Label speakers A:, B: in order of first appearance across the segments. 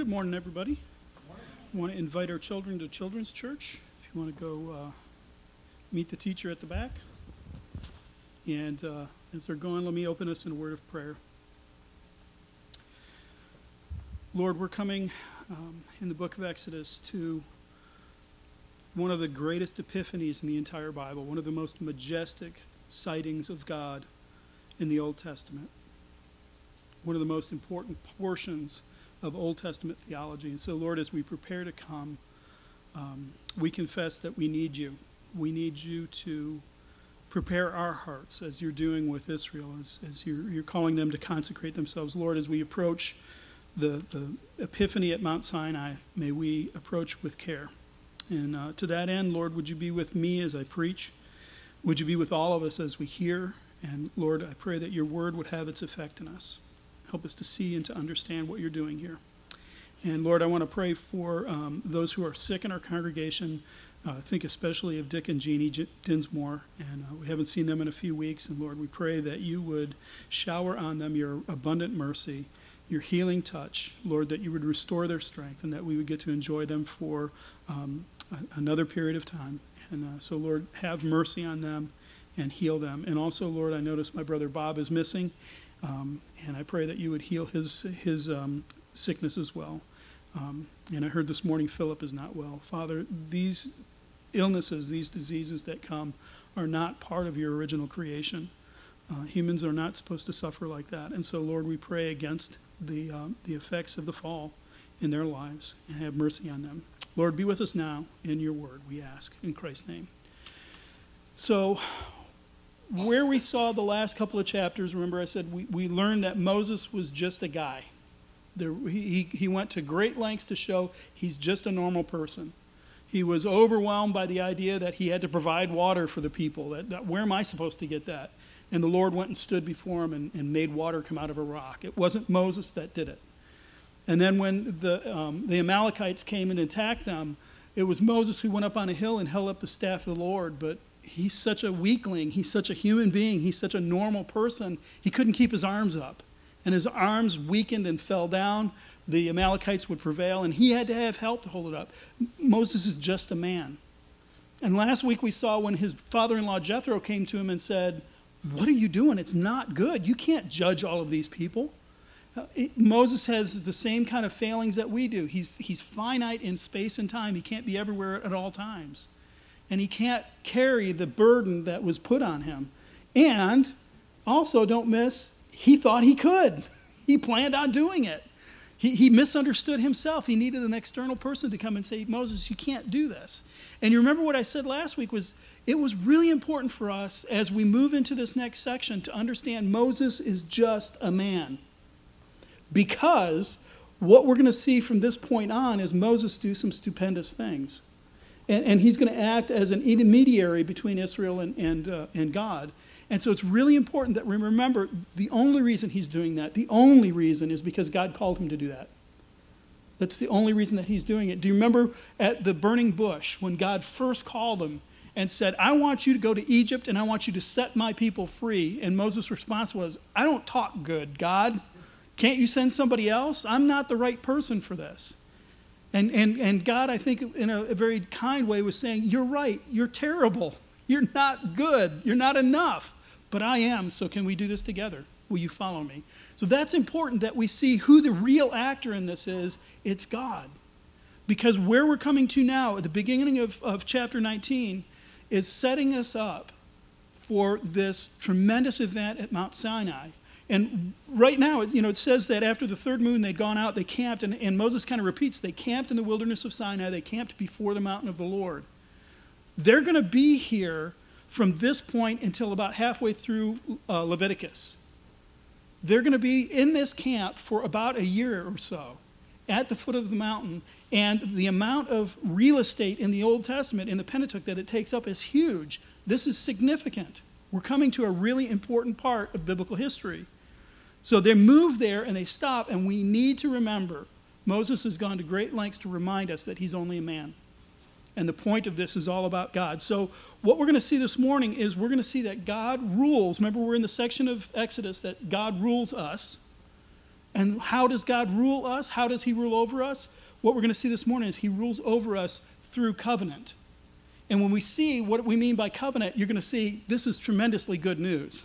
A: Good morning, everybody. I want to invite our children to Children's Church. If you want to go uh, meet the teacher at the back. And uh, as they're going, let me open us in a word of prayer. Lord, we're coming um, in the book of Exodus to one of the greatest epiphanies in the entire Bible, one of the most majestic sightings of God in the Old Testament, one of the most important portions of Old Testament theology. And so, Lord, as we prepare to come, um, we confess that we need you. We need you to prepare our hearts as you're doing with Israel, as, as you're, you're calling them to consecrate themselves. Lord, as we approach the, the epiphany at Mount Sinai, may we approach with care. And uh, to that end, Lord, would you be with me as I preach? Would you be with all of us as we hear? And Lord, I pray that your word would have its effect in us. Help us to see and to understand what you're doing here. And Lord, I want to pray for um, those who are sick in our congregation. Uh, think especially of Dick and Jeannie J- Dinsmore, and uh, we haven't seen them in a few weeks. And Lord, we pray that you would shower on them your abundant mercy, your healing touch, Lord, that you would restore their strength, and that we would get to enjoy them for um, a- another period of time. And uh, so, Lord, have mercy on them and heal them. And also, Lord, I notice my brother Bob is missing, um, and I pray that you would heal his his um, sickness as well. Um, and I heard this morning Philip is not well. Father, these illnesses, these diseases that come, are not part of your original creation. Uh, humans are not supposed to suffer like that. And so, Lord, we pray against the, uh, the effects of the fall in their lives and have mercy on them. Lord, be with us now in your word, we ask, in Christ's name. So, where we saw the last couple of chapters, remember I said we, we learned that Moses was just a guy. There, he, he went to great lengths to show he's just a normal person. He was overwhelmed by the idea that he had to provide water for the people. That, that where am I supposed to get that? And the Lord went and stood before him and, and made water come out of a rock. It wasn't Moses that did it. And then when the, um, the Amalekites came and attacked them, it was Moses who went up on a hill and held up the staff of the Lord. But he's such a weakling. He's such a human being. He's such a normal person. He couldn't keep his arms up. And his arms weakened and fell down. The Amalekites would prevail, and he had to have help to hold it up. Moses is just a man. And last week we saw when his father in law Jethro came to him and said, What are you doing? It's not good. You can't judge all of these people. Uh, it, Moses has the same kind of failings that we do. He's, he's finite in space and time, he can't be everywhere at all times and he can't carry the burden that was put on him. And also, don't miss, he thought he could. He planned on doing it. He, he misunderstood himself. He needed an external person to come and say, Moses, you can't do this. And you remember what I said last week was it was really important for us as we move into this next section to understand Moses is just a man. Because what we're going to see from this point on is Moses do some stupendous things and, and he's going to act as an intermediary between Israel and, and, uh, and God. And so it's really important that we remember the only reason he's doing that, the only reason is because God called him to do that. That's the only reason that he's doing it. Do you remember at the burning bush when God first called him and said, I want you to go to Egypt and I want you to set my people free? And Moses' response was, I don't talk good, God. Can't you send somebody else? I'm not the right person for this. And, and, and God, I think, in a, a, very kind way, was saying, You're right. You're terrible. You're not good. You're not enough. But I am. So can we do this together? Will you follow me? So that's important that we see who the real actor in this is. It's God. Because where we're coming to now, at the beginning of, of chapter 19, is setting us up for this tremendous event at Mount Sinai and right now, you know, it says that after the third moon, they'd gone out, they camped, and, and Moses kind of repeats, they camped in the wilderness of Sinai, they camped before the mountain of the Lord. They're going to be here from this point until about halfway through uh, Leviticus. They're going to be in this camp for about a year or so at the foot of the mountain. And the amount of real estate in the Old Testament, in the Pentateuch, that it takes up is huge. This is significant. We're coming to a really important part of biblical history. So they move there and they stop, and we need to remember Moses has gone to great lengths to remind us that he's only a man. And the point of this is all about God. So, what we're going to see this morning is we're going to see that God rules. Remember, we're in the section of Exodus that God rules us. And how does God rule us? How does He rule over us? What we're going to see this morning is He rules over us through covenant. And when we see what we mean by covenant, you're going to see this is tremendously good news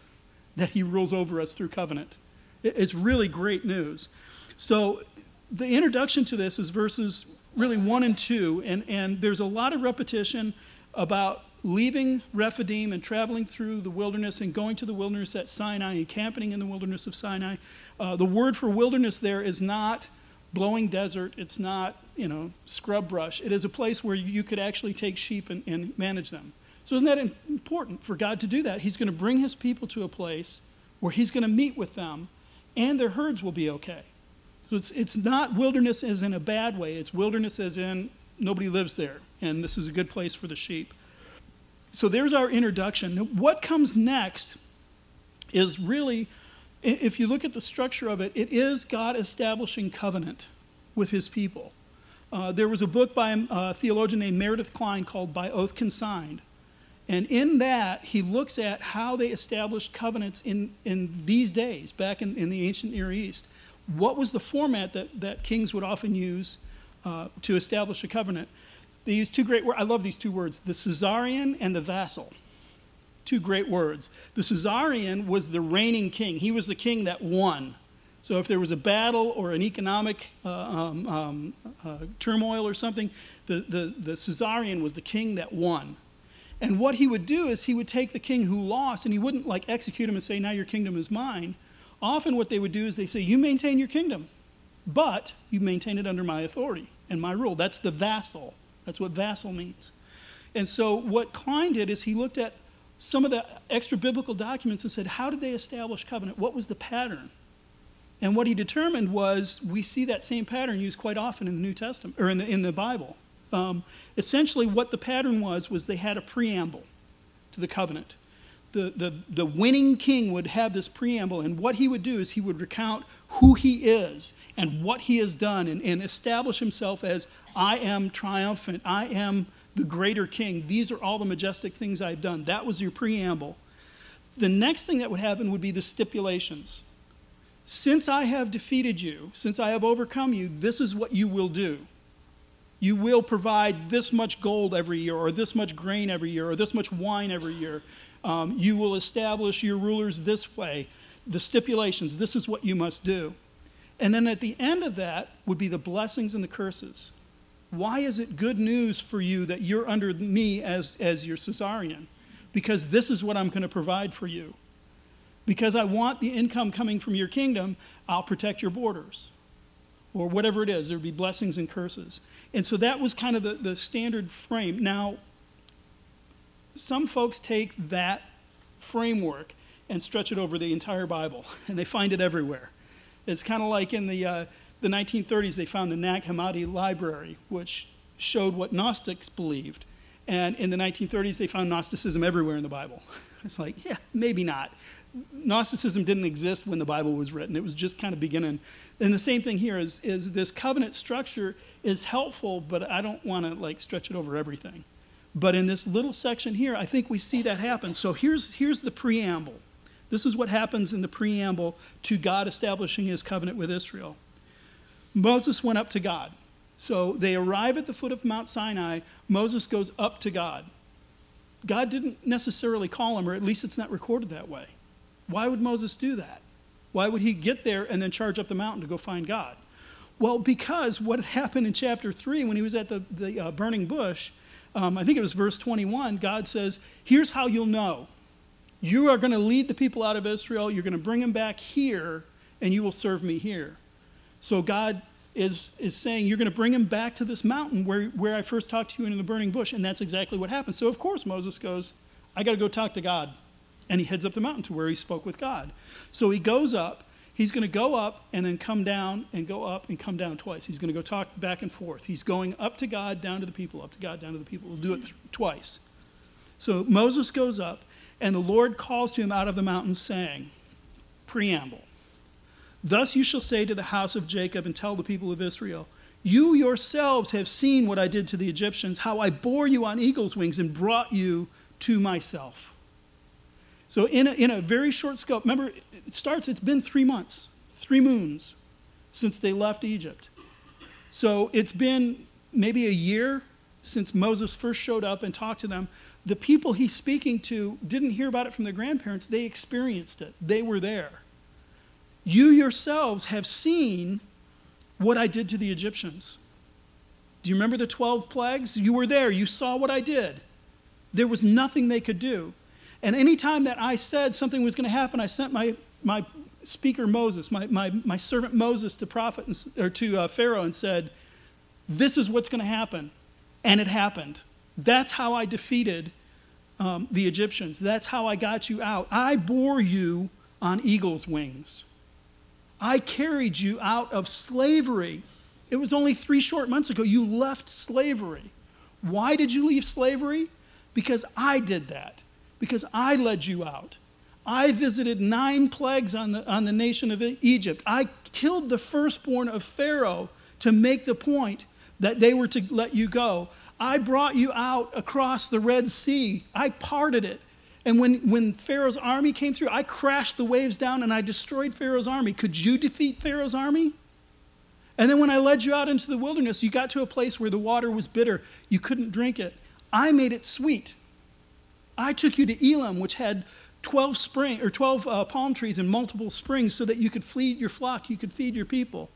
A: that He rules over us through covenant. It's really great news. So, the introduction to this is verses really one and two, and, and there's a lot of repetition about leaving Rephidim and traveling through the wilderness and going to the wilderness at Sinai and camping in the wilderness of Sinai. Uh, the word for wilderness there is not blowing desert, it's not, you know, scrub brush. It is a place where you could actually take sheep and, and manage them. So, isn't that important for God to do that? He's going to bring his people to a place where he's going to meet with them and their herds will be okay. So it's, it's not wilderness as in a bad way, it's wilderness as in nobody lives there, and this is a good place for the sheep. So there's our introduction. What comes next is really, if you look at the structure of it, it is God establishing covenant with his people. Uh, there was a book by a theologian named Meredith Kline called By Oath Consigned. And in that, he looks at how they established covenants in, in these days, back in, in the ancient Near East. What was the format that, that kings would often use uh, to establish a covenant? They use two great words. I love these two words the suzerain and the vassal. Two great words. The suzerain was the reigning king, he was the king that won. So if there was a battle or an economic uh, um, um, uh, turmoil or something, the, the, the suzerain was the king that won. And what he would do is he would take the king who lost and he wouldn't like execute him and say, Now your kingdom is mine. Often what they would do is they say, You maintain your kingdom, but you maintain it under my authority and my rule. That's the vassal. That's what vassal means. And so what Kline did is he looked at some of the extra biblical documents and said, How did they establish covenant? What was the pattern? And what he determined was we see that same pattern used quite often in the New Testament or in the, in the Bible. Um, essentially, what the pattern was was they had a preamble to the covenant the, the, the winning king would have this preamble, and what he would do is he would recount who he is and what he has done and, and establish himself as I am triumphant, I am the greater king. These are all the majestic things I've done. That was your preamble. The next thing that would happen would be the stipulations. Since I have defeated you, since I have overcome you, this is what you will do. You will provide this much gold every year, or this much grain every year, or this much wine every year. Um, you will establish your rulers this way, the stipulations, this is what you must do. And then at the end of that would be the blessings and the curses. Why is it good news for you that you're under me as, as your suzerain? Because this is what I'm going to provide for you. Because I want the income coming from your kingdom, I'll protect your borders. Or whatever it is, there would be blessings and curses. And so that was kind of the, the standard frame. Now, some folks take that framework and stretch it over the entire Bible, and they find it everywhere. It's kind of like in the, uh, the 1930s, they found the Nag Hammadi Library, which showed what Gnostics believed. And in the 1930s, they found Gnosticism everywhere in the Bible. It's like, yeah, maybe not. Gnosticism didn't exist when the Bible was written. It was just kind of beginning. And the same thing here is, is this covenant structure is helpful, but I don't want to like stretch it over everything. But in this little section here, I think we see that happen. So here's, here's the preamble. This is what happens in the preamble to God establishing his covenant with Israel. Moses went up to God. So they arrive at the foot of Mount Sinai. Moses goes up to God. God didn't necessarily call him, or at least it's not recorded that way. Why would Moses do that? Why would he get there and then charge up the mountain to go find God? Well, because what happened in chapter 3 when he was at the, the uh, burning bush, um, I think it was verse 21, God says, Here's how you'll know. You are going to lead the people out of Israel, you're going to bring them back here, and you will serve me here. So God is, is saying, You're going to bring them back to this mountain where, where I first talked to you in the burning bush. And that's exactly what happened. So, of course, Moses goes, I got to go talk to God. And he heads up the mountain to where he spoke with God. So he goes up, He's going to go up and then come down and go up and come down twice. He's going to go talk back and forth. He's going up to God, down to the people, up to God, down to the people. We'll do it th- twice. So Moses goes up, and the Lord calls to him out of the mountain, saying, Preamble. Thus you shall say to the house of Jacob and tell the people of Israel, You yourselves have seen what I did to the Egyptians, how I bore you on eagle's wings and brought you to myself. So, in a, in a very short scope, remember, it starts, it's been three months, three moons. since they left Egypt. So it's been maybe a year since Moses first showed up and talked to them. The people he's speaking to didn't hear about it from their grandparents, they experienced it, they were there. You yourselves have seen what I did to the Egyptians. Do you remember the 12 plagues? You were there, you saw what I did. There was nothing they could do. And anytime that I said something was going to happen, I sent my, my speaker Moses, my, my, my servant Moses to prophet and, or to uh, Pharaoh and said, "This is what's going to happen," and it happened. That's how I defeated um, the Egyptians. That's how I got you out. I bore you on eagle's wings. I carried you out of slavery. It was only three short months ago you left slavery. Why did you leave slavery? Because I did that. Because I led you out. I visited nine plagues on the, on the nation of Egypt. I killed the firstborn of Pharaoh to make the point that they were to let you go. I brought you out across the Red Sea. I parted it. And when, when Pharaoh's army came through, I crashed the waves down and I destroyed Pharaoh's army. Could you defeat Pharaoh's army? And then when I led you out into the wilderness, you got to a place where the water was bitter. You couldn't drink it. I made it sweet. I took you to Elim, which had 12 spring or 12 uh, palm trees and multiple springs so that you could feed your flock, you could feed your people.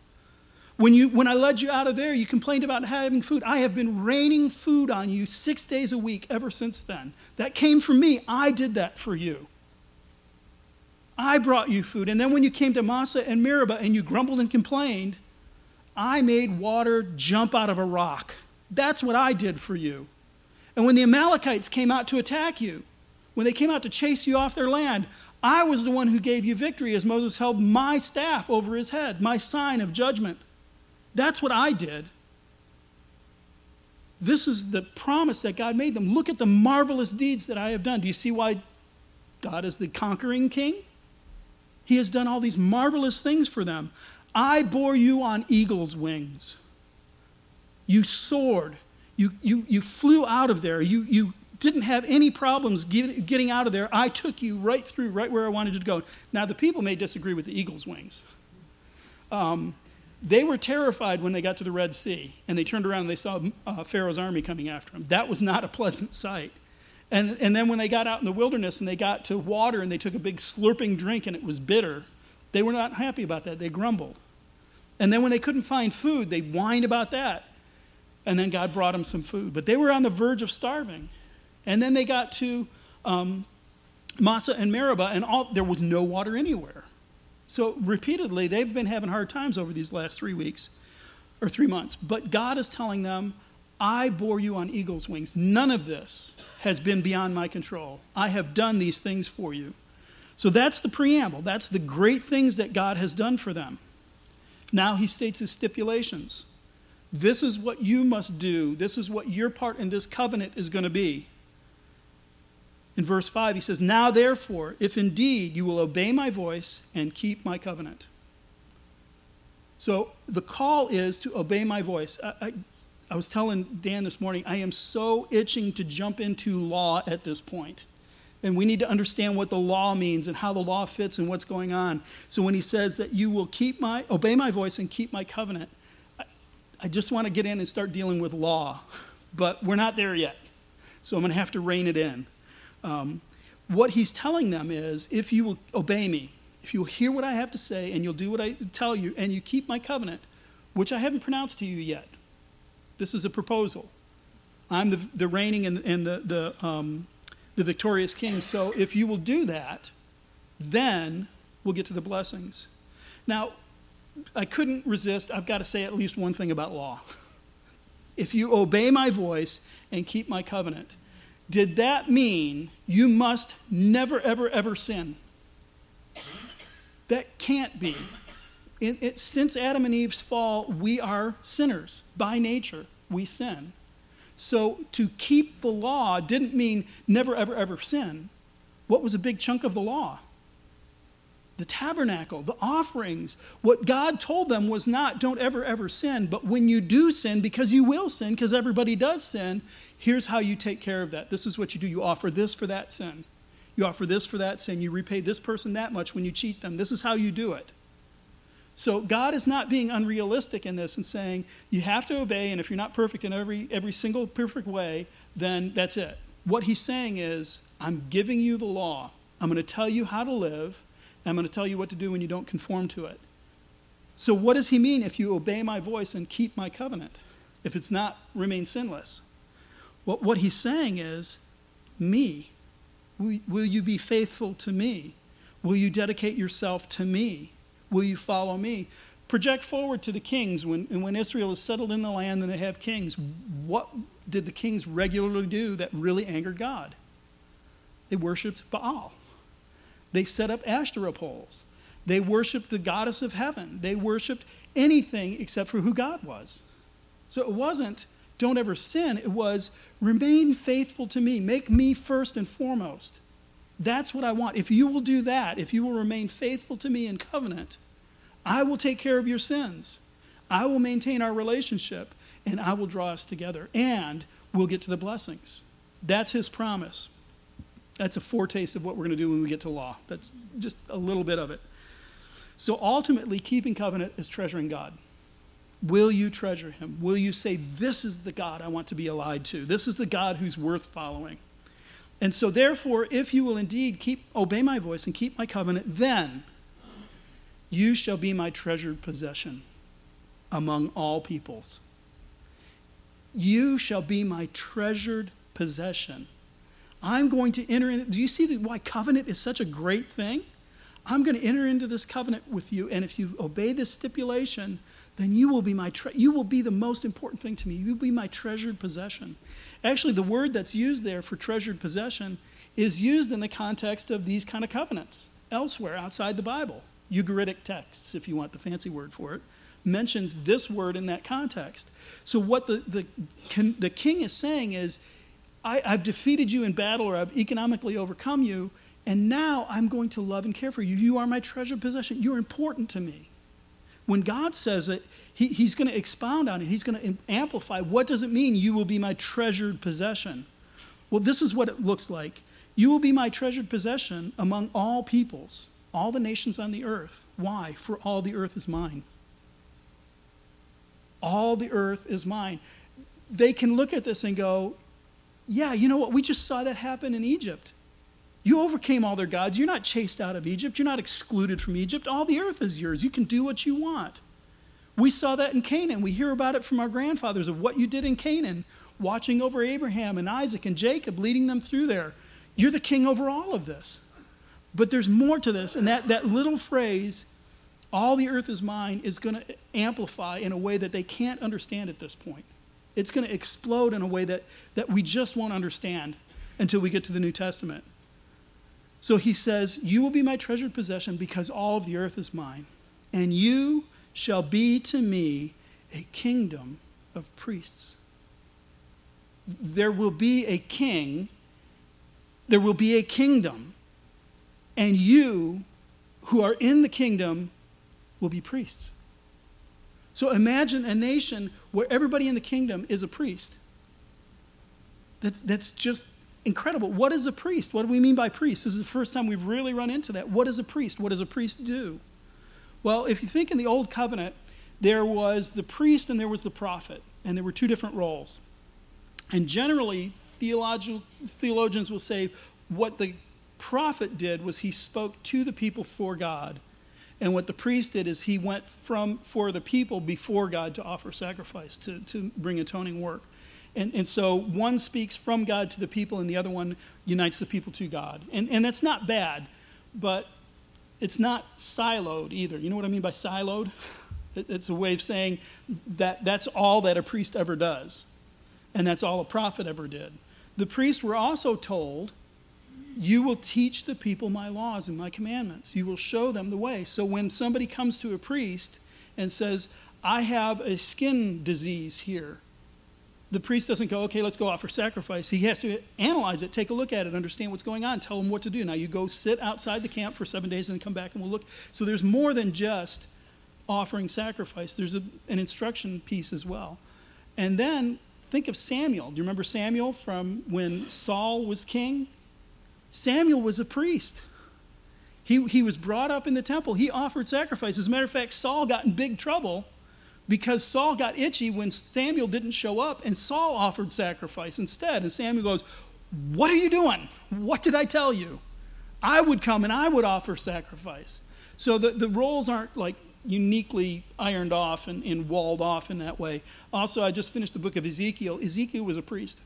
A: When, you, when I led you out of there, you complained about having food. I have been raining food on you six days a week ever since then. That came from me. I did that for you. I brought you food. And then when you came to Massah and Meribah and you grumbled and complained, I made water jump out of a rock. That's what I did for you. And when the Amalekites came out to attack you, when they came out to chase you off their land, I was the one who gave you victory as Moses held my staff over his head, my sign of judgment. That's what I did. This is the promise that God made them. Look at the marvelous deeds that I have done. Do you see why God is the conquering king? He has done all these marvelous things for them. I bore you on eagle's wings. You soared. You, you, you flew out of there. You, you didn't have any problems getting out of there. I took you right through, right where I wanted you to go. Now, the people may disagree with the eagle's wings. Um, they were terrified when they got to the Red Sea and they turned around and they saw uh, Pharaoh's army coming after them. That was not a pleasant sight. And, and then when they got out in the wilderness and they got to water and they took a big slurping drink and it was bitter, they were not happy about that. They grumbled. And then when they couldn't find food, they whined about that. And then God brought them some food. But they were on the verge of starving. And then they got to um, Massah and Meribah, and all, there was no water anywhere. So repeatedly, they've been having hard times over these last three weeks or three months. But God is telling them, I bore you on eagle's wings. None of this has been beyond my control. I have done these things for you. So that's the preamble. That's the great things that God has done for them. Now he states his stipulations. This is what you must do. This is what your part in this covenant is going to be. In verse 5, he says, Now therefore, if indeed you will obey my voice and keep my covenant. So the call is to obey my voice. I, I, I, was telling Dan this morning, I am so itching to jump into law at this point. And we need to understand what the law means and how the law fits and what's going on. So when he says that you will keep my, obey my voice and keep my covenant, I, just want to get in and start dealing with law. But we're not there yet. So I'm going to have to rein it in. Um, what he's telling them is if you will obey me, if you'll hear what I have to say and you'll do what I tell you and you keep my covenant, which I haven't pronounced to you yet, this is a proposal. I'm the, the reigning and, and the, the, um, the victorious king. So if you will do that, then we'll get to the blessings. Now, I couldn't resist. I've got to say at least one thing about law. If you obey my voice and keep my covenant, did that mean you must never, ever, ever sin? That can't be. it, since Adam and Eve's fall, we are sinners. By nature, we sin. So to keep the law didn't mean never, ever, ever sin. What was a big chunk of the law? The tabernacle, the offerings. What God told them was not, don't ever, ever sin, but when you do sin, because you will sin, because everybody does sin, here's how you take care of that. This is what you do. You offer this for that sin. You offer this for that sin. You repay this person that much when you cheat them. This is how you do it. So God is not being unrealistic in this and saying you have to obey, and if you're not perfect in every, every single perfect way, then that's it. What he's saying is, I'm giving you the law. I'm going to tell you how to live. I'm going to tell you what to do when you don't conform to it. So, what does he mean if you obey my voice and keep my covenant? If it's not, remain sinless. What, what he's saying is, me. Will, will you be faithful to me? Will you dedicate yourself to me? Will you follow me? Project forward to the kings when, when Israel is settled in the land and they have kings. What did the kings regularly do that really angered God? They worshiped Baal. They set up Ashtoreth poles. They worshiped the goddess of heaven. They worshiped anything except for who God was. So it wasn't don't ever sin, it was remain faithful to me. Make me first and foremost. That's what I want. If you will do that, if you will remain faithful to me in covenant, I will take care of your sins. I will maintain our relationship and I will draw us together and we'll get to the blessings. That's his promise. That's a foretaste of what we're going to do when we get to law. That's just a little bit of it. So ultimately, keeping covenant is treasuring God. Will you treasure him? Will you say, This is the God I want to be allied to? This is the God who's worth following? And so, therefore, if you will indeed keep, obey my voice and keep my covenant, then you shall be my treasured possession among all peoples. You shall be my treasured possession. I'm going to enter in. Do you see why covenant is such a great thing? I'm going to enter into this covenant with you, and if you obey this stipulation, then you will be my tre- you will be the most important thing to me. You will be my treasured possession. Actually, the word that's used there for treasured possession is used in the context of these kind of covenants elsewhere outside the Bible. Ugaritic texts, if you want the fancy word for it, mentions this word in that context. So what the, the, the king is saying is, I, I've defeated you in battle or I've economically overcome you, and now I'm going to love and care for you. You are my treasured possession. You're important to me. When God says it, he, He's going to expound on it. He's going to amplify. What does it mean, you will be my treasured possession? Well, this is what it looks like. You will be my treasured possession among all peoples, all the nations on the earth. Why? For all the earth is mine. All the earth is mine. They can look at this and go, yeah, you know what? We just saw that happen in Egypt. You overcame all their gods. You're not chased out of Egypt. You're not excluded from Egypt. All the earth is yours. You can do what you want. We saw that in Canaan. We hear about it from our grandfathers of what you did in Canaan, watching over Abraham and Isaac and Jacob, leading them through there. You're the king over all of this. But there's more to this, and that, that little phrase, all the earth is mine, is going to amplify in a way that they can't understand at this point. It's going to explode in a way that, that we just won't understand until we get to the New Testament. So he says, You will be my treasured possession because all of the earth is mine, and you shall be to me a kingdom of priests. There will be a king, there will be a kingdom, and you who are in the kingdom will be priests. So imagine a nation where everybody in the kingdom is a priest. That's, that's just incredible. What is a priest? What do we mean by priest? This is the first time we've really run into that. What is a priest? What does a priest do? Well, if you think in the Old Covenant, there was the priest and there was the prophet, and there were two different roles. And generally, theologians will say what the prophet did was he spoke to the people for God and what the priest did is he went from for the people before God to offer sacrifice, to, to bring atoning work. And, and so one speaks from God to the people, and the other one unites the people to God. And, and that's not bad, but it's not siloed either. You know what I mean by siloed? It's a way of saying that that's all that a priest ever does, and that's all a prophet ever did. The priests were also told you will teach the people my laws and my commandments. You will show them the way. So when somebody comes to a priest and says, I have a skin disease here, the priest doesn't go, okay, let's go offer sacrifice. He has to analyze it, take a look at it, understand what's going on, tell him what to do. Now you go sit outside the camp for seven days and then come back and we'll look. So there's more than just offering sacrifice, there's a, an instruction piece as well. And then think of Samuel. Do you remember Samuel from when Saul was king? Samuel was a priest. He, he was brought up in the temple. He offered sacrifice. As a matter of fact, Saul got in big trouble because Saul got itchy when Samuel didn't show up, and Saul offered sacrifice instead. And Samuel goes, What are you doing? What did I tell you? I would come and I would offer sacrifice. So the, the roles aren't like uniquely ironed off and, and walled off in that way. Also, I just finished the book of Ezekiel. Ezekiel was a priest,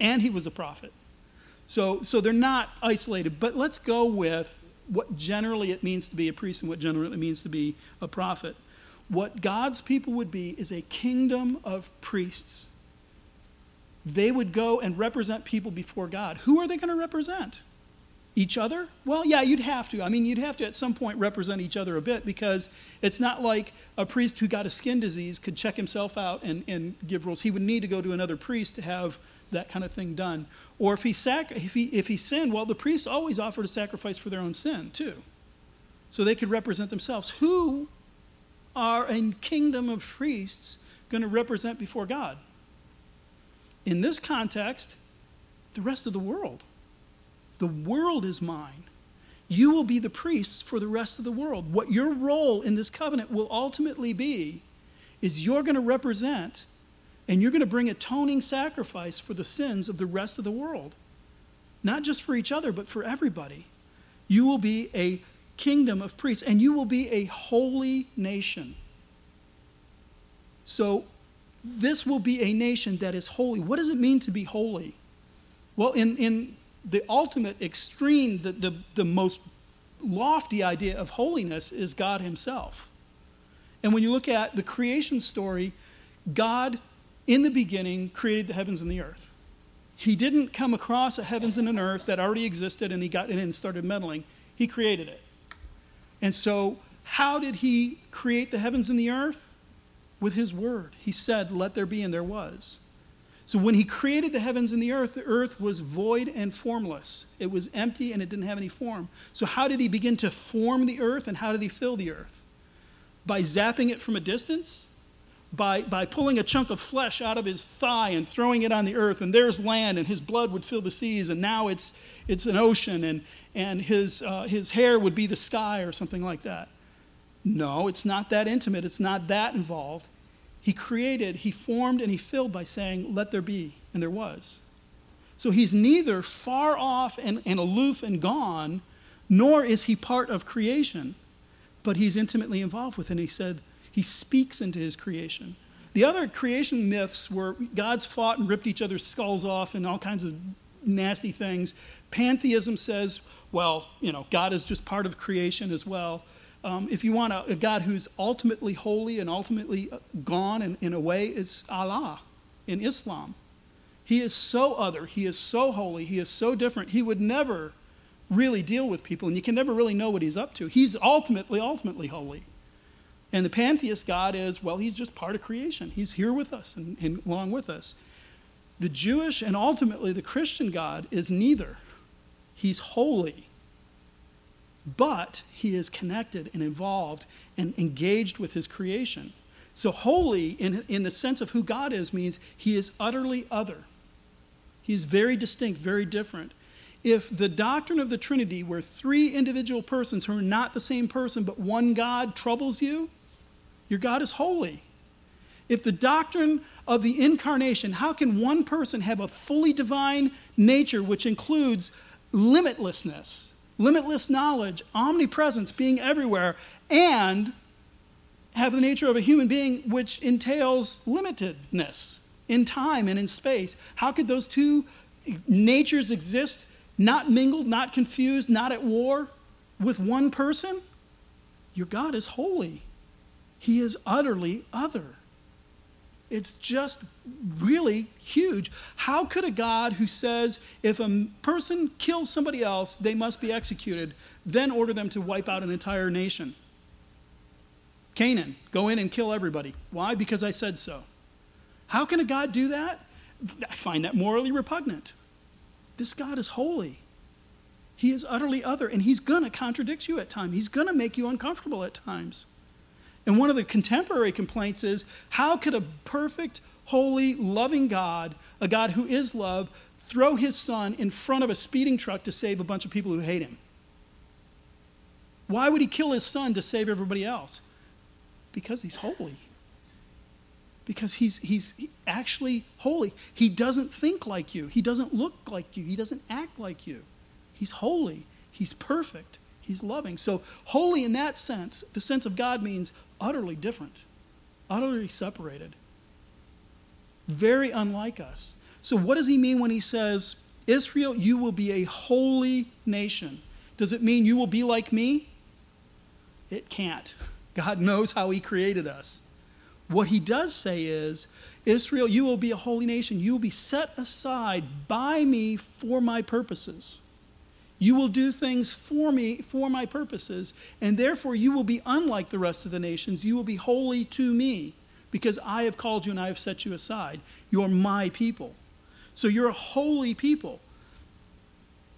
A: and he was a prophet. So, so they're not isolated. But let's go with what generally it means to be a priest and what generally it means to be a prophet. What God's people would be is a kingdom of priests. They would go and represent people before God. Who are they going to represent? each other? Well, yeah, you'd have to. I mean, you'd have to at some point represent each other a bit because it's not like a priest who got a skin disease could check himself out and, and give rules. He would need to go to another priest to have that kind of thing done. Or if he, sac- if he, if he sinned, well, the priests always offered a sacrifice for their own sin, too. So they could represent themselves. Who are a kingdom of priests going to represent before God? In this context, the rest of the world. The world is mine. You will be the priests for the rest of the world. What your role in this covenant will ultimately be is you're going to represent and you're going to bring atoning sacrifice for the sins of the rest of the world. Not just for each other, but for everybody. You will be a kingdom of priests and you will be a holy nation. So, this will be a nation that is holy. What does it mean to be holy? Well, in, in the ultimate extreme, the, the, the most lofty idea of holiness is God Himself. And when you look at the creation story, God, in the beginning, created the heavens and the earth. He didn't come across a heavens and an earth that already existed and he got in and started meddling. He created it. And so, how did he create the heavens and the earth? With his word. He said, Let there be, and there was. So when he created the heavens and the earth, the earth was void and formless. It was empty and it didn't have any form. So how did he begin to form the earth and how did he fill the earth? By zapping it from a distance? By, by pulling a chunk of flesh out of his thigh and throwing it on the earth, and there's land, and his blood would fill the seas, and now it's, it's an ocean, and, and his, uh, his hair would be the sky or something like that. No, it's not that intimate, it's not that involved. He created, he formed, and he filled by saying, Let there be, and there was. So he's neither far off and, and aloof and gone, nor is he part of creation, but he's intimately involved with it. And he said, He speaks into his creation. The other creation myths were gods fought and ripped each other's skulls off and all kinds of nasty things. Pantheism says, well, you know, God is just part of creation as well. Um, if you want a, a, God who's ultimately holy and ultimately gone in, in a way, it's Allah in Islam. He is so other, he is so holy, he is so different. He would never really deal with people, and you can never really know what he's up to. He's ultimately, ultimately holy. And the pantheist God is, well, he's just part of creation. He's here with us and, and along with us. The Jewish and ultimately the Christian God is neither. He's holy but he is connected and involved and engaged with his creation. So, holy, in, in the sense of who God is, means he is utterly other. He's very distinct, very different. If the doctrine of the Trinity, where three individual persons who are not the same person but one God, troubles you, your God is holy. If the doctrine of the incarnation, how can one person have a fully divine nature which includes limitlessness, limitless knowledge, omnipresence, being everywhere, and have the nature of a human being which entails limitedness in time and in space. How could those two natures exist, not mingled, not confused, not at war with one person? Your God is holy, He is utterly other. It's just really huge. How could a God who says if a person kills somebody else, they must be executed, then order them to wipe out an entire nation? Canaan, go in and kill everybody. Why? Because I said so. How can a God do that? I find that morally repugnant. This God is holy. He is utterly other, and he's going to contradict you at times. He's going to make you uncomfortable at times. And one of the contemporary complaints is how could a perfect, holy, loving God, a God who is love, throw his son in front of a speeding truck to save a bunch of people who hate him? Why would he kill his son to save everybody else? Because he's holy. Because he's, he's actually holy. He doesn't think like you, he doesn't look like you, he doesn't act like you. He's holy, he's perfect, he's loving. So, holy in that sense, the sense of God means utterly different, utterly separated, very unlike us. So, what does he mean when he says, Israel, you will be a holy nation? Does it mean you will be like me? It can't. God knows how He created us. What He does say is, Israel, you will be a holy nation. You will be set aside by me for my purposes. You will do things for me, for my purposes, and therefore you will be unlike the rest of the nations. You will be holy to me because I have called you and I have set you aside. You're my people. So you're a holy people.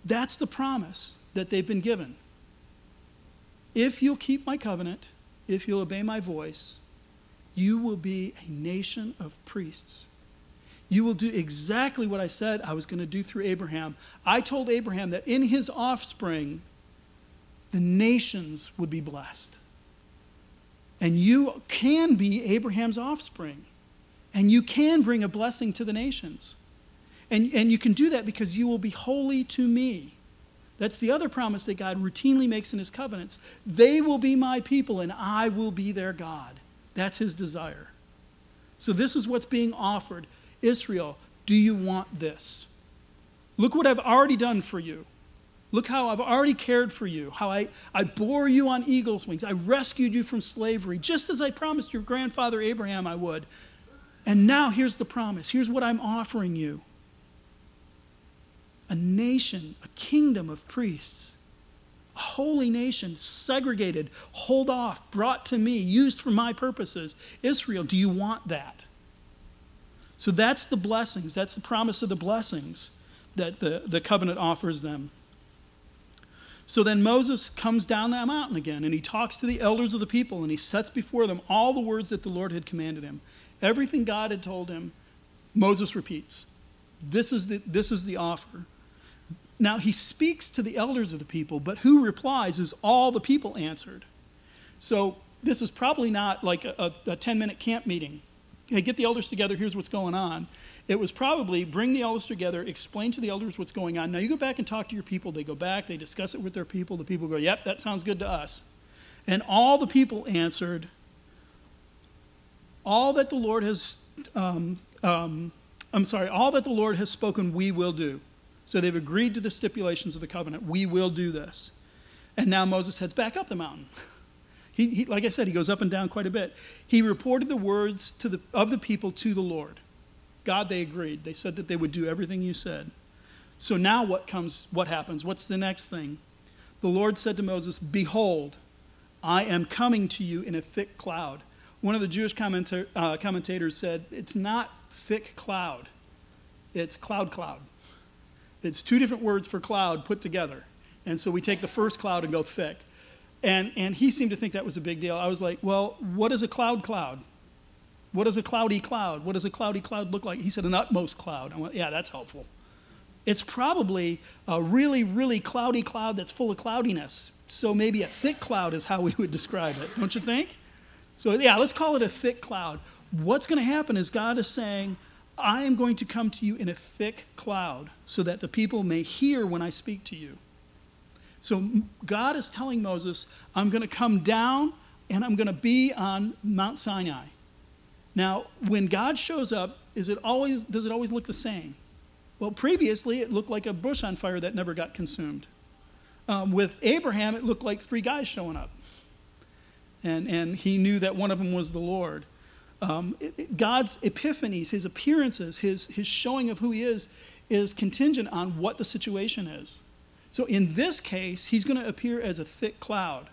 A: That's the promise that they've been given. If you'll keep my covenant, if you'll obey my voice, you will be a nation of priests. You will do exactly what I said I was going to do through Abraham. I told Abraham that in his offspring, the nations would be blessed. And you can be Abraham's offspring. And you can bring a blessing to the nations. And, and you can do that because you will be holy to me. That's the other promise that God routinely makes in his covenants. They will be my people and I will be their God. That's his desire. So, this is what's being offered. Israel, do you want this? Look what I've already done for you. Look how I've already cared for you, how I, I bore you on eagle's wings. I rescued you from slavery, just as I promised your grandfather Abraham I would. And now here's the promise. Here's what I'm offering you a nation, a kingdom of priests, a holy nation, segregated, hold off, brought to me, used for my purposes. Israel, do you want that? So that's the blessings, that's the promise of the blessings that the, the covenant offers them. So then Moses comes down that mountain again and he talks to the elders of the people and he sets before them all the words that the Lord had commanded him. Everything God had told him, Moses repeats. This is the, this is the offer. Now he speaks to the elders of the people, but who replies is all the people answered. So this is probably not like a, a 10 minute camp meeting. Hey, get the elders together, here's what's going on. It was probably bring the elders together, explain to the elders what's going on. Now you go back and talk to your people. They go back, they discuss it with their people. The people go, yep, that sounds good to us. And all the people answered, all that the Lord has, um, um, I'm sorry, all that the Lord has spoken, we will do. So they've agreed to the stipulations of the covenant. We will do this. And now Moses heads back up the mountain. He, he, like I said, he goes up and down quite a bit. He reported the words to the, of the people to the Lord. God, they agreed. They said that they would do everything you said. So now what comes, what happens? What's the next thing? The Lord said to Moses, Behold, I am coming to you in a thick cloud. One of the Jewish commenta- uh, commentators said, It's not thick cloud, it's cloud cloud. It's two different words for cloud put together. And so we take the first cloud and go thick. And, and he seemed to think that was a big deal. I was like, well, what is a cloud cloud? What is a cloudy cloud? What does a cloudy cloud look like? He said, an utmost cloud. I went, yeah, that's helpful. It's probably a really, really cloudy cloud that's full of cloudiness. So maybe a thick cloud is how we would describe it, don't you think? So, yeah, let's call it a thick cloud. What's going to happen is God is saying, I am going to come to you in a thick cloud so that the people may hear when I speak to you. So God is telling Moses, I'm going to come down and I'm going to be on Mount Sinai. Now, when God shows up, is it always, does it always look the same? Well, previously it looked like a bush on fire that never got consumed. Um, with Abraham, it looked like three guys showing up. And, and he knew that one of them was the Lord. Um, it, God's epiphanies, his appearances, his, his showing of who he is, is contingent on what the situation is. So in this case, he's going to appear as a thick cloud.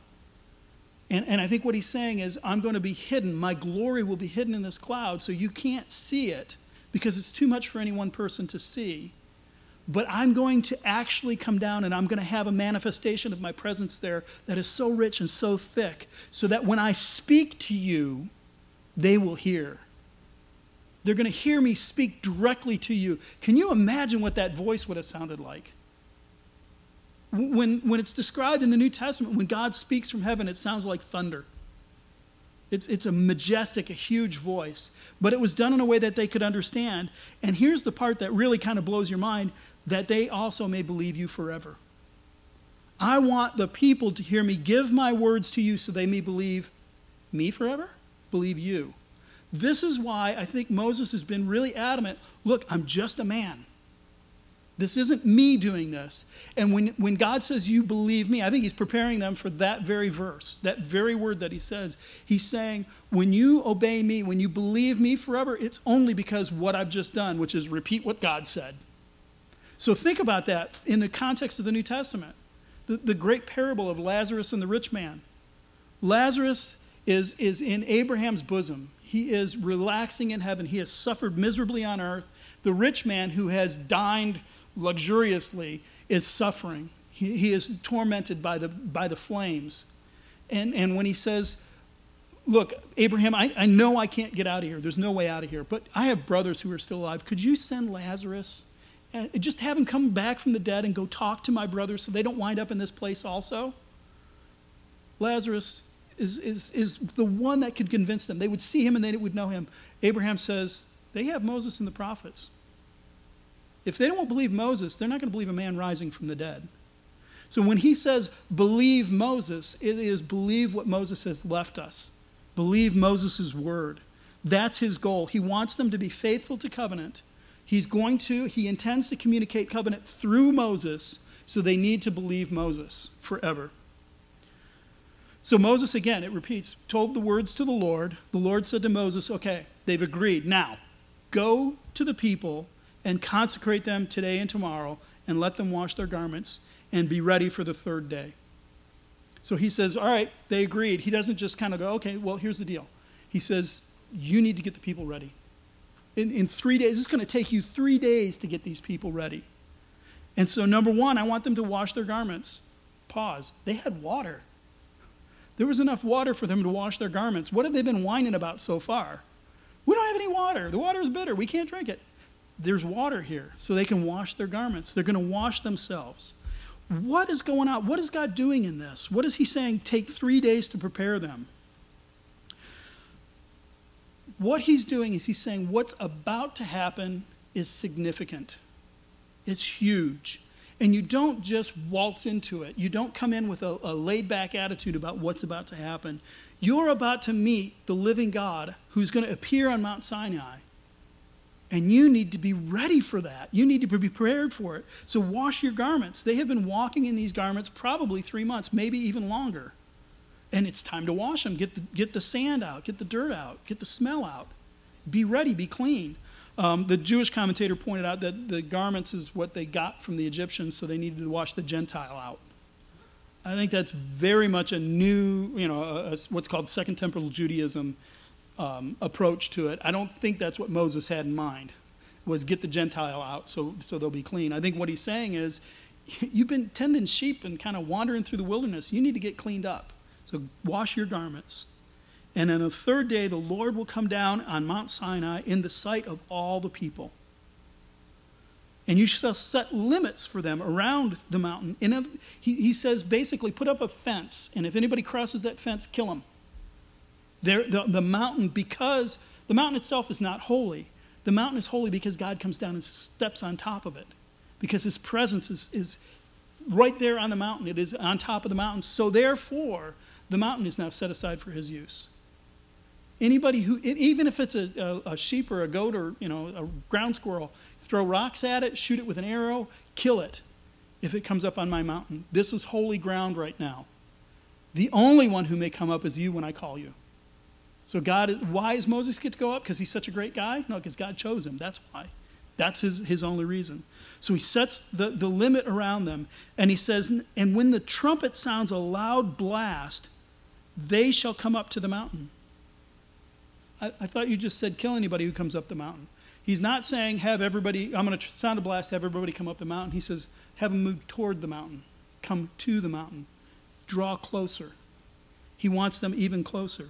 A: And, and I think what he's saying is, I'm going to be hidden. My glory will be hidden in this cloud, so you can't see it because it's too much for any one person to see. But I'm going to actually come down and I'm going to have a manifestation of my presence there that is so rich and so thick, so that when I speak to you, they will hear. They're going to hear me speak directly to you. Can you imagine what that voice would have sounded like? When, when it's described in the New Testament, when God speaks from heaven, it sounds like thunder. It's, it's a majestic, a huge voice. But it was done in a way that they could understand. And here's the part that really kind of blows your mind that they also may believe you forever. I want the people to hear me give my words to you so they may believe me forever, believe you. This is why I think Moses has been really adamant look, I'm just a man. This isn't me doing this. And when, when God says, You believe me, I think He's preparing them for that very verse, that very word that He says. He's saying, When you obey me, when you believe me forever, it's only because what I've just done, which is repeat what God said. So think about that in the context of the New Testament. The, the great parable of Lazarus and the rich man. Lazarus is, is in Abraham's bosom. He is relaxing in heaven. He has suffered miserably on earth. The rich man who has dined luxuriously is suffering. He, he is tormented by the, by the flames. And, and when he says, Look, Abraham, I, I know I can't get out of here. There's no way out of here. But I have brothers who are still alive. Could you send Lazarus? And just have him come back from the dead and go talk to my brothers so they don't wind up in this place also? Lazarus is, is, is the one that could convince them. They would see him and they would know him. Abraham says, They have Moses and the prophets. If they don't believe Moses, they're not going to believe a man rising from the dead. So when he says, believe Moses, it is believe what Moses has left us. Believe Moses' word. That's his goal. He wants them to be faithful to covenant. He's going to, he intends to communicate covenant through Moses, so they need to believe Moses forever. So Moses, again, it repeats, told the words to the Lord. The Lord said to Moses, Okay, they've agreed. Now, go to the people and consecrate them today and tomorrow and let them wash their garments and be ready for the third day. So he says, All right, they agreed. He doesn't just kind of go, Okay, well, here's the deal. He says, You need to get the people ready. In, in three days, it's going to take you three days to get these people ready. And so, number one, I want them to wash their garments. Pause. They had water. There was enough water for them to wash their garments. What have they been whining about so far? We don't have any water. The water is bitter. We can't drink it there's water here so they can wash their garments. They're going to wash themselves. What is going on? What is God doing in this? What is He saying? Take three days to prepare them. What He's doing is He's saying what's about to happen is significant, it's huge. And you don't just waltz into it. You don't come in with a, a laid back attitude about what's about to happen. You're about to meet the living God who's going to appear on Mount Sinai and you need to be ready for that. You need to be prepared for it. So wash your garments. They have been walking in these garments probably three months, maybe even longer. And it's time to wash them. Get the, get the sand out, get the dirt out, get the smell out. Be ready, be clean. Um, the Jewish commentator pointed out that the garments is what they got from the Egyptians, so they needed to wash the Gentile out. I think that's very much a new, you know, a, a, what's called Second Temple Judaism um, approach to it. I don't think that's what Moses had in mind, was get the Gentile out so, so they'll be clean. I think what he's saying is, you've been tending sheep and kind of wandering through the wilderness. You need to get cleaned up. So wash your garments. And on the third day, the Lord will come down on Mount Sinai in the sight of all the people. And you shall set limits for them around the mountain. A, he, he says basically, put up a fence, and if anybody crosses that fence, kill them. The, the mountain, because the mountain itself is not holy. The mountain is holy because God comes down and steps on top of it. Because his presence is, is right there on the mountain. It is on top of the mountain. So therefore, the mountain is now set aside for his use. Anybody who, even if it's a, a, sheep or a goat or you know a ground squirrel, throw rocks at it, shoot it with an arrow, kill it. If it comes up on my mountain, this is holy ground right now. The only one who may come up is you when I call you. So God, why does Moses get to go up? Because he's such a great guy? No, because God chose him. That's why. That's his, his only reason. So he sets the, the limit around them, and he says, And when the trumpet sounds a loud blast, they shall come up to the mountain. I, I thought you just said kill anybody who comes up the mountain. He's not saying have everybody, I'm going to sound a blast, have everybody come up the mountain. He says have them move toward the mountain, come to the mountain, draw closer. He wants them even closer.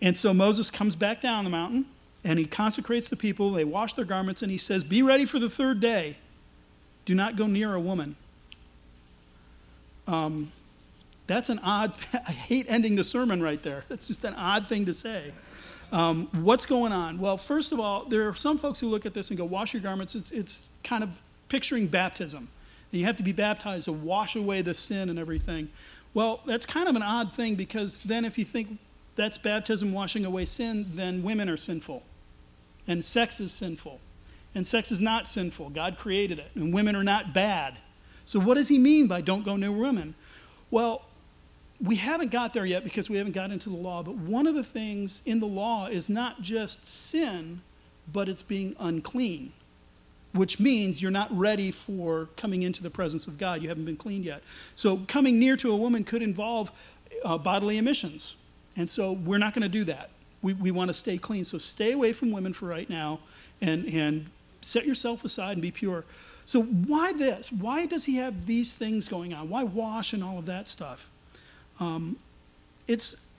A: And so Moses comes back down the mountain and he consecrates the people. They wash their garments and he says, Be ready for the third day. Do not go near a woman. Um, that's an odd, I hate ending the sermon right there. That's just an odd thing to say. Um, what's going on? Well, first of all, there are some folks who look at this and go, wash your garments. It's, it's kind of picturing baptism. And you have to be baptized to wash away the sin and everything. Well, that's kind of an odd thing because then if you think that's baptism washing away sin, then women are sinful. And sex is sinful. And sex is not sinful. God created it. And women are not bad. So, what does he mean by don't go near women? Well, we haven't got there yet because we haven't got into the law, but one of the things in the law is not just sin, but it's being unclean, which means you're not ready for coming into the presence of God. You haven't been cleaned yet. So, coming near to a woman could involve uh, bodily emissions. And so, we're not going to do that. We, we want to stay clean. So, stay away from women for right now and, and set yourself aside and be pure. So, why this? Why does he have these things going on? Why wash and all of that stuff? Um, it's,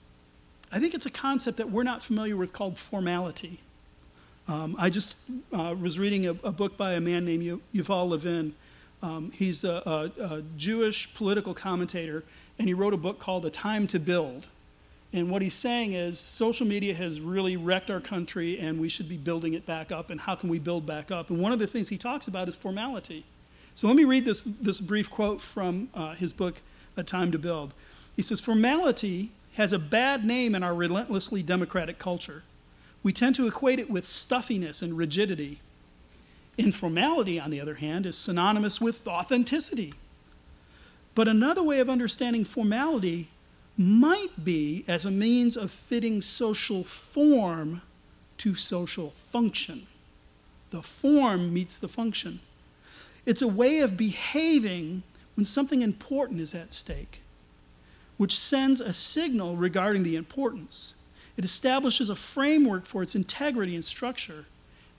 A: I think it's a concept that we're not familiar with called formality. Um, I just uh, was reading a, a, book by a man named Yuval Levin. Um, he's a, a, a, Jewish political commentator, and he wrote a book called A Time to Build. And what he's saying is social media has really wrecked our country, and we should be building it back up. And how can we build back up? And one of the things he talks about is formality. So let me read this, this brief quote from uh, his book, A Time to Build. He says, Formality has a bad name in our relentlessly democratic culture. We tend to equate it with stuffiness and rigidity. Informality, on the other hand, is synonymous with authenticity. But another way of understanding formality might be as a means of fitting social form to social function. The form meets the function. It's a way of behaving when something important is at stake which sends a signal regarding the importance. It establishes a framework for its integrity and structure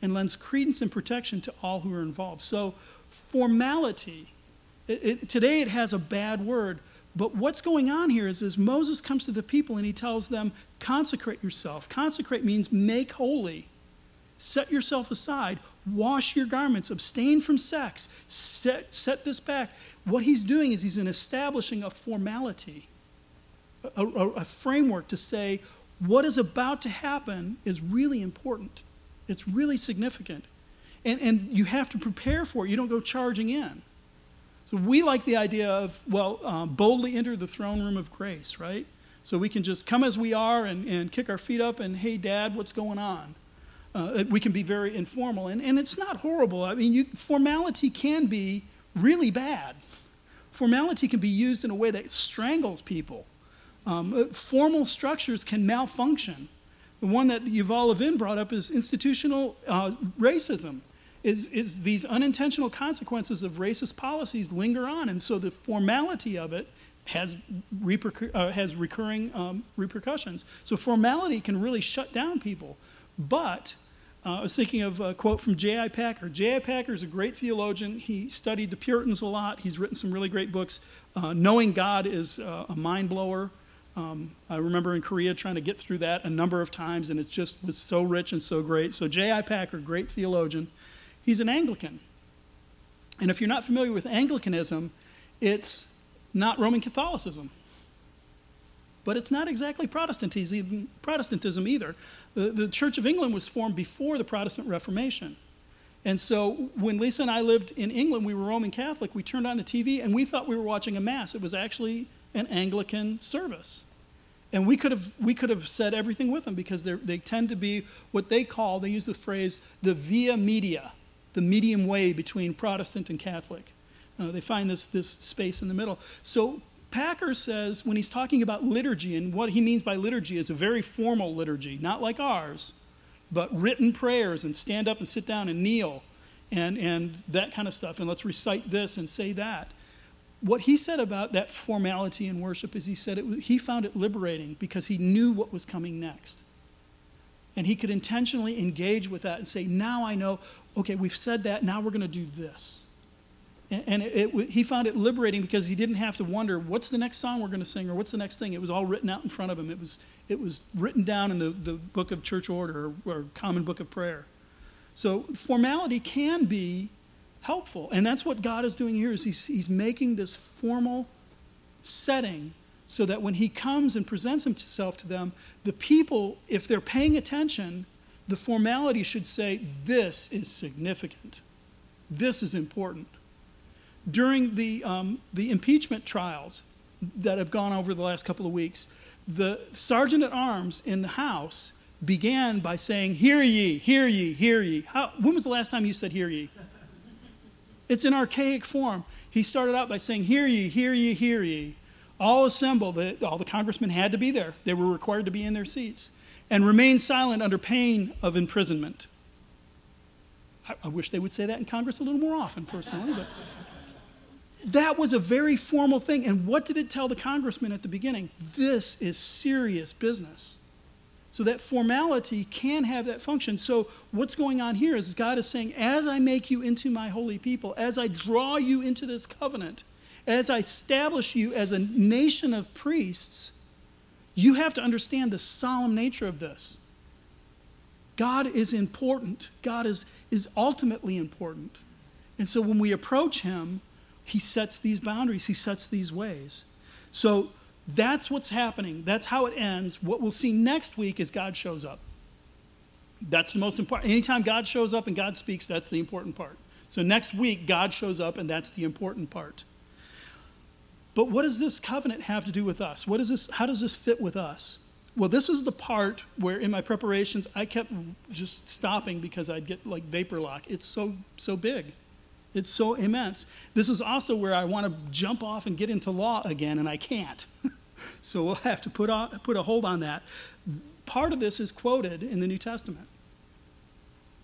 A: and lends credence and protection to all who are involved. So, formality, it, it, today it has a bad word, but what's going on here is as Moses comes to the people and he tells them, consecrate yourself. Consecrate means make holy. Set yourself aside. Wash your garments. Abstain from sex. Set, set this back. What he's doing is he's establishing a formality a, a, framework to say what is about to happen is really important. It's really significant. And, and you have to prepare for it. You don't go charging in. So we like the idea of, well, um, boldly enter the throne room of grace, right? So we can just come as we are and, and kick our feet up and, hey, Dad, what's going on? Uh, we can be very informal. And, and it's not horrible. I mean, you, formality can be really bad. Formality can be used in a way that strangles people. Um, uh, formal structures can malfunction. The one that Yuval Levin brought up is institutional uh, racism. Is, is these unintentional consequences of racist policies linger on, and so the formality of it has, repercu- uh, has recurring um, repercussions. So formality can really shut down people. But uh, I was thinking of a quote from J.I. Packer. J.I. Packer is a great theologian. He studied the Puritans a lot. He's written some really great books. Uh, Knowing God is uh, a mind blower. Um, I remember in Korea trying to get through that a number of times, and it just was so rich and so great. So, J.I. Packer, great theologian, he's an Anglican. And if you're not familiar with Anglicanism, it's not Roman Catholicism. But it's not exactly Protestantism, either. The, the Church of England was formed before the Protestant Reformation. And so when Lisa and I lived in England, we were Roman Catholic. We turned on the TV and we thought we were watching a Mass. It was actually an Anglican service. And we could have, we could have said everything with them because they tend to be what they call, they use the phrase, the via media, the medium way between Protestant and Catholic. Uh, they find this, this space in the middle. So Packer says when he's talking about liturgy, and what he means by liturgy is a very formal liturgy, not like ours, but written prayers and stand up and sit down and kneel and, and that kind of stuff. And let's recite this and say that what he said about that formality in worship is he said it, he found it liberating because he knew what was coming next. And he could intentionally engage with that and say, now I know, okay, we've said that, now we're going to do this. And, it, it, he found it liberating because he didn't have to wonder, what's the next song we're going to sing or what's the next thing? It was all written out in front of him. It was, it was written down in the, the book of church order or, or common book of prayer. So formality can be helpful. And that's what God is doing here is he's, he's making this formal setting so that when he comes and presents himself to them, the people, if they're paying attention, the formality should say, This is significant. This is important. During the, um, the impeachment trials that have gone over the last couple of weeks, the sergeant at arms in the House began by saying, Hear ye, hear ye, hear ye. How, when was the last time you said, Hear ye? It's an archaic form. He started out by saying, Hear ye, hear ye, hear ye. All assembled. All the congressmen had to be there, they were required to be in their seats, and remain silent under pain of imprisonment. I, I wish they would say that in Congress a little more often, personally, but. That was a very formal thing. And what did it tell the congressman at the beginning? This is serious business. So that formality can have that function. So what's going on here is God is saying, as I make you into my holy people, as I draw you into this covenant, as I establish you as a nation of priests, you have to understand the solemn nature of this. God is important. God is, is ultimately important. And so when we approach him, he sets these boundaries, he sets these ways. So that's what's happening. That's how it ends. What we'll see next week is God shows up. That's the most important. Anytime God shows up and God speaks, that's the important part. So next week, God shows up, and that's the important part. But what does this covenant have to do with us? What is this? How does this fit with us? Well, this is the part where in my preparations I kept just stopping because I'd get like vapor lock. It's so so big. It's so immense. This is also where I want to jump off and get into law again, and I can't. so we'll have to put, on, put a hold on that. Part of this is quoted in the New Testament.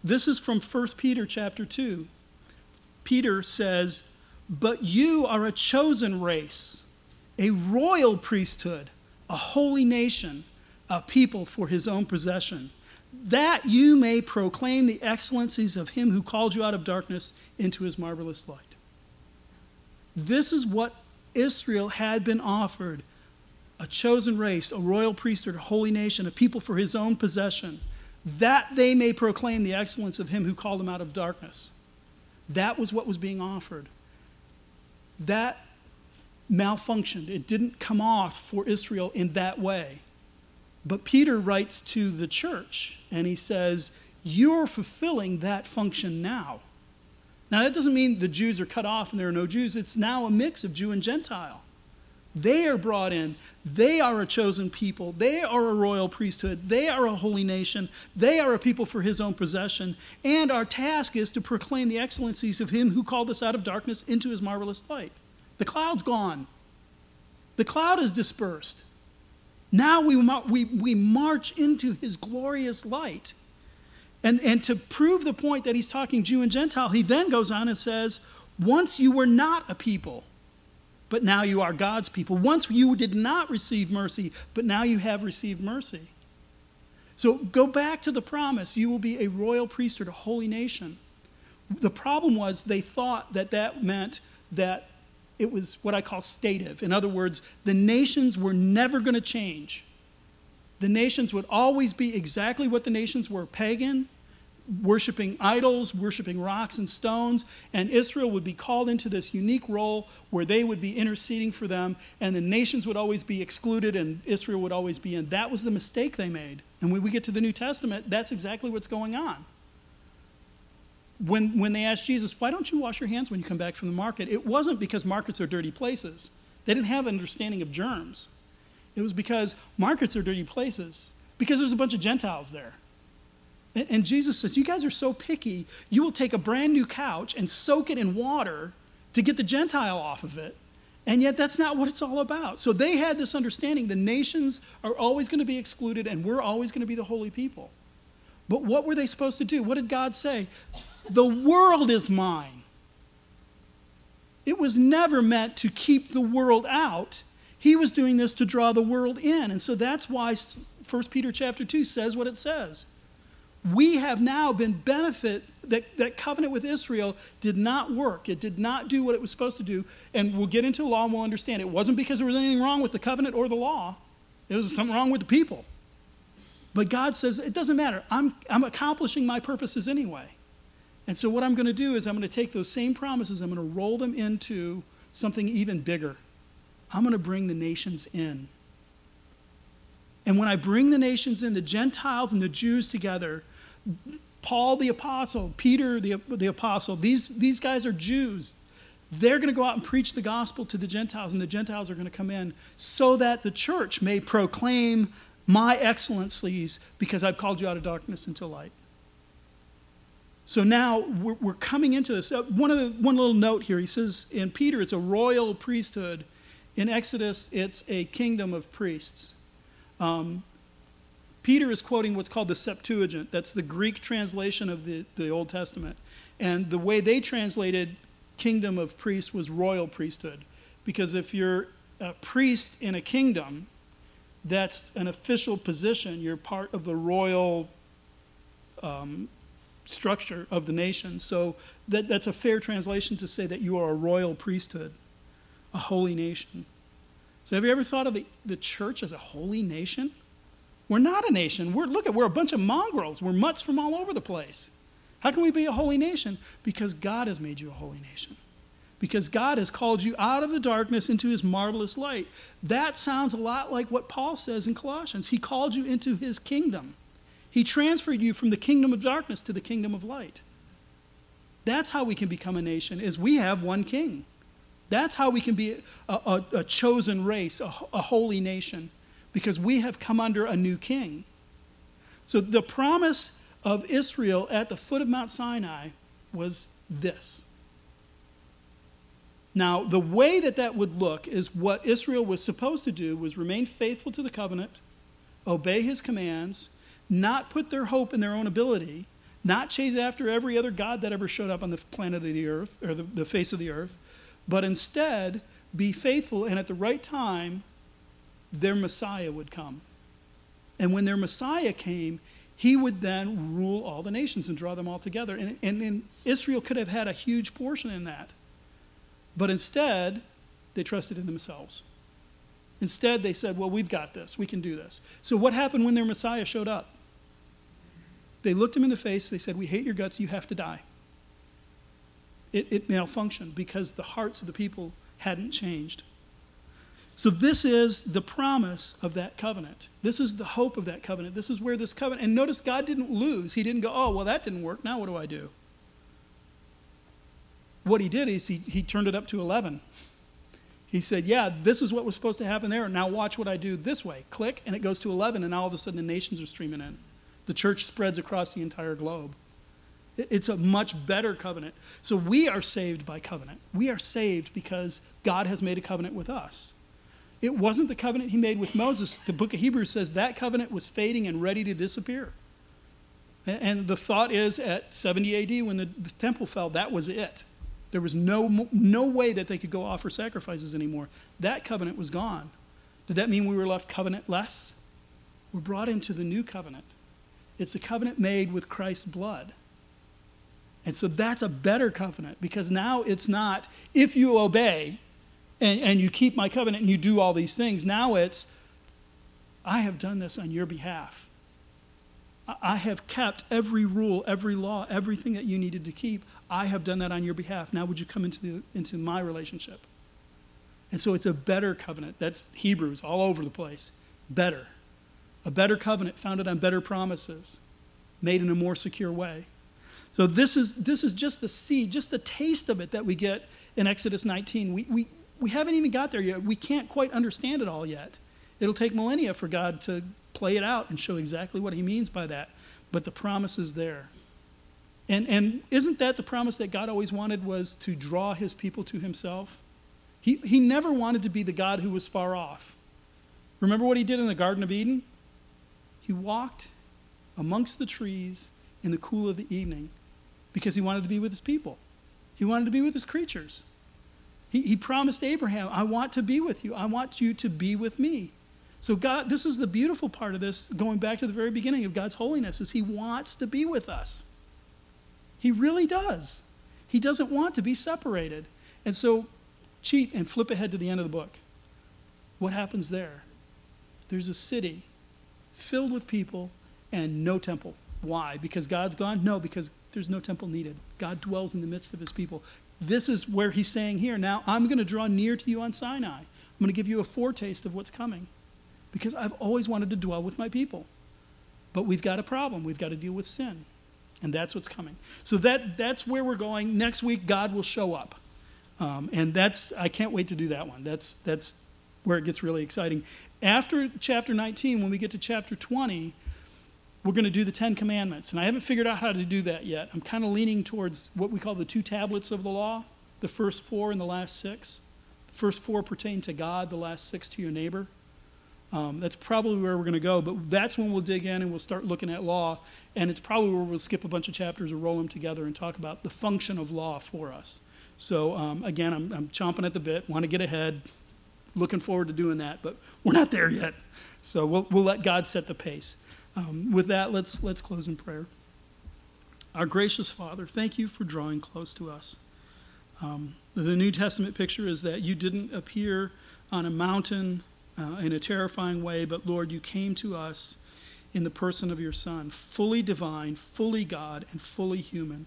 A: This is from 1 Peter chapter 2. Peter says, But you are a chosen race, a royal priesthood, a holy nation, a people for his own possession, that you may proclaim the excellencies of him who called you out of darkness into his marvelous light. This is what Israel had been offered a chosen race, a royal priesthood, a holy nation, a people for his own possession, that they may proclaim the excellence of him who called them out of darkness. That was what was being offered. That malfunctioned. It didn't come off for Israel in that way. But Peter writes to the church and he says, You're fulfilling that function now. Now, that doesn't mean the Jews are cut off and there are no Jews. It's now a mix of Jew and Gentile. They are brought in. They are a chosen people. They are a royal priesthood. They are a holy nation. They are a people for his own possession. And our task is to proclaim the excellencies of him who called us out of darkness into his marvelous light. The cloud's gone, the cloud is dispersed. Now we, we, we march into his glorious light. And, and to prove the point that he's talking Jew and Gentile, he then goes on and says, Once you were not a people but now you are God's people. Once you did not receive mercy, but now you have received mercy. So go back to the promise you will be a royal priesthood, a holy nation. The problem was they thought that that meant that it was what I call stative. In other words, the nations were never going to change. The nations would always be exactly what the nations were pagan, worshiping idols, worshiping rocks and stones, and Israel would be called into this unique role where they would be interceding for them, and the nations would always be excluded, and Israel would always be in. That was the mistake they made. And when we get to the New Testament, that's exactly what's going on. When, when they asked Jesus, why don't you wash your hands when you come back from the market? It wasn't because markets are dirty places. They didn't have an understanding of germs. It was because markets are dirty places, because there's a bunch of Gentiles there and Jesus says, You guys are so picky, you will take a brand new couch and soak it in water to get the Gentile off of it. And yet, that's not what it's all about. So they had this understanding the nations are always going to be excluded, and we're always going to be the holy people. But what were they supposed to do? What did God say? The world is mine. It was never meant to keep the world out. He was doing this to draw the world in. And so that's why 1 Peter chapter 2 says what it says we have now been benefit that, that covenant with israel did not work. It did not do what it was supposed to do. And we'll get into the law and we'll understand. It wasn't because there was anything wrong with the covenant or the law. It was something wrong with the people. But god says it doesn't matter. I'm, I'm accomplishing my purposes anyway. And so what i'm going to do is i'm going to take those same promises i'm going to roll them into something even bigger. I'm going to bring the nations in. And when I bring the nations in, the Gentiles and the Jews together, Paul the apostle, Peter the, the apostle, these, these guys are Jews. They're going to go out and preach the gospel to the Gentiles, and the Gentiles are going to come in so that the church may proclaim my excellencies because I've called you out of darkness into light. So now we're, we're coming into this. Uh, one, of the, one little note here he says in Peter, it's a royal priesthood. In Exodus, it's a kingdom of priests. Um, Peter is quoting what's called the Septuagint. That's the Greek translation of the, the Old Testament. And the way they translated kingdom of priests was royal priesthood. Because if you're a priest in a kingdom, that's an official position. You're part of the royal um, structure of the nation. So that, that's a fair translation to say that you are a royal priesthood, a holy nation. So have you ever thought of the, the church as a holy nation? We're not a nation. We're, look at, we're a bunch of mongrels. We're mutts from all over the place. How can we be a holy nation? Because God has made you a holy nation because God has called you out of the darkness into his marvelous light. That sounds a lot like what Paul says in Colossians. He called you into his kingdom. He transferred you from the kingdom of darkness to the kingdom of light. That's how we can become a nation is we have one king. That's how we can be a, a, a chosen race, a, a holy nation, because we have come under a new king. So the promise of Israel at the foot of Mount Sinai was this now, the way that that would look is what Israel was supposed to do was remain faithful to the covenant, obey his commands, not put their hope in their own ability, not chase after every other god that ever showed up on the planet of the earth or the, the face of the earth, but instead be faithful and at the right time their Messiah would come. And when their Messiah came, he would then rule all the nations and draw them all together. And, and, and Israel could have had a huge portion in that. But instead, they trusted in themselves. Instead, they said, Well, we've got this. We can do this. So, what happened when their Messiah showed up? They looked him in the face. They said, We hate your guts. You have to die. It, it malfunctioned because the hearts of the people hadn't changed. So, this is the promise of that covenant. This is the hope of that covenant. This is where this covenant, and notice God didn't lose. He didn't go, Oh, well, that didn't work. Now what do I do? what he did is he, he turned it up to 11. He said, Yeah, this is what was supposed to happen there. Now watch what I do this way. Click, and it goes to 11, and all of a sudden the nations are streaming in. The church spreads across the entire globe. It's a much better covenant. So we are saved by covenant. We are saved because God has made a covenant with us. It wasn't the covenant he made with Moses. The book of Hebrews says that covenant was fading and ready to disappear. And the thought is at 70 AD, when the, the temple fell, that was it. There was no, no way that they could go offer sacrifices anymore. That covenant was gone. Did that mean we were left covenantless? We're brought into the new covenant. It's a covenant made with Christ's blood. And so that's a better covenant because now it's not if you obey and, and you keep my covenant and you do all these things. Now it's I have done this on your behalf. I have kept every rule, every law, everything that you needed to keep. I have done that on your behalf. Now, would you come into, the, into my relationship? And so it's a better covenant. That's Hebrews all over the place. Better. A better covenant founded on better promises, made in a more secure way. So this is, this is just the seed, just the taste of it that we get in Exodus 19. We, we, we haven't even got there yet. We can't quite understand it all yet. It'll take millennia for God to play it out and show exactly what he means by that. But the promise is there. And, and isn't that the promise that God always wanted was to draw his people to himself? He, he never wanted to be the God who was far off. Remember what he did in the Garden of Eden? He walked amongst the trees in the cool of the evening because he wanted to be with his people. He wanted to be with his creatures. He, he promised Abraham, I want to be with you. I want you to be with me. So God, this is the beautiful part of this, going back to the very beginning of God's holiness, is He wants to be with us. He really does. He doesn't want to be separated. And so cheat and flip ahead to the end of the book. What happens there? There's a city filled with people and no temple. Why? Because God's gone? No, because there's no temple needed. God dwells in the midst of his people. This is where he's saying here, now I'm going to draw near to you on Sinai. I'm going to give you a foretaste of what's coming because I've always wanted to dwell with my people. But we've got a problem. We've got to deal with sin. And that's what's coming. So that, that's where we're going. Next week, God will show up. Um, and that's, I can't wait to do that one. That's, that's where it gets really exciting. After chapter 19, when we get to chapter 20, we're going to do the Ten Commandments. And I haven't figured out how to do that yet. I'm kind of leaning towards what we call the two tablets of the law the first four and the last six. The first four pertain to God, the last six to your neighbor. Um, that's probably where we're going to go, but that's when we'll dig in and we'll start looking at law. And it's probably where we'll skip a bunch of chapters or roll them together and talk about the function of law for us. So, um, again, I'm, I'm chomping at the bit, want to get ahead, looking forward to doing that, but we're not there yet. So, we'll, we'll let God set the pace. Um, with that, let's, let's close in prayer. Our gracious Father, thank you for drawing close to us. Um, the New Testament picture is that you didn't appear on a mountain uh, in a terrifying way, but Lord, you came to us in the person of your Son, fully divine, fully God, and fully human.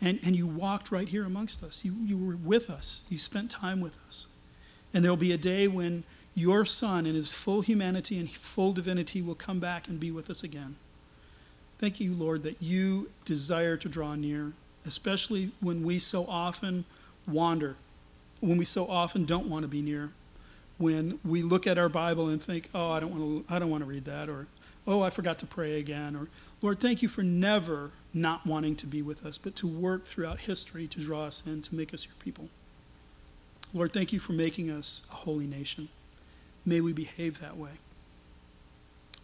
A: And, and you walked right here amongst us. You, you were with us. You spent time with us. And there will be a day when your Son, in his full humanity and full divinity, will come back and be with us again. Thank you, Lord, that you desire to draw near, especially when we so often wander, when we so often don't want to be near when we look at our Bible and think, "Oh, I don't want to I don't want to read that," or "Oh, I forgot to pray again," or Lord, thank you for never not wanting to be with us, but to work throughout history to draw us in, to make us your people. Lord, thank you for making us a holy nation. May we behave that way.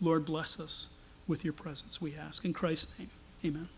A: Lord, bless us with your presence, we ask. In Christ's name, amen.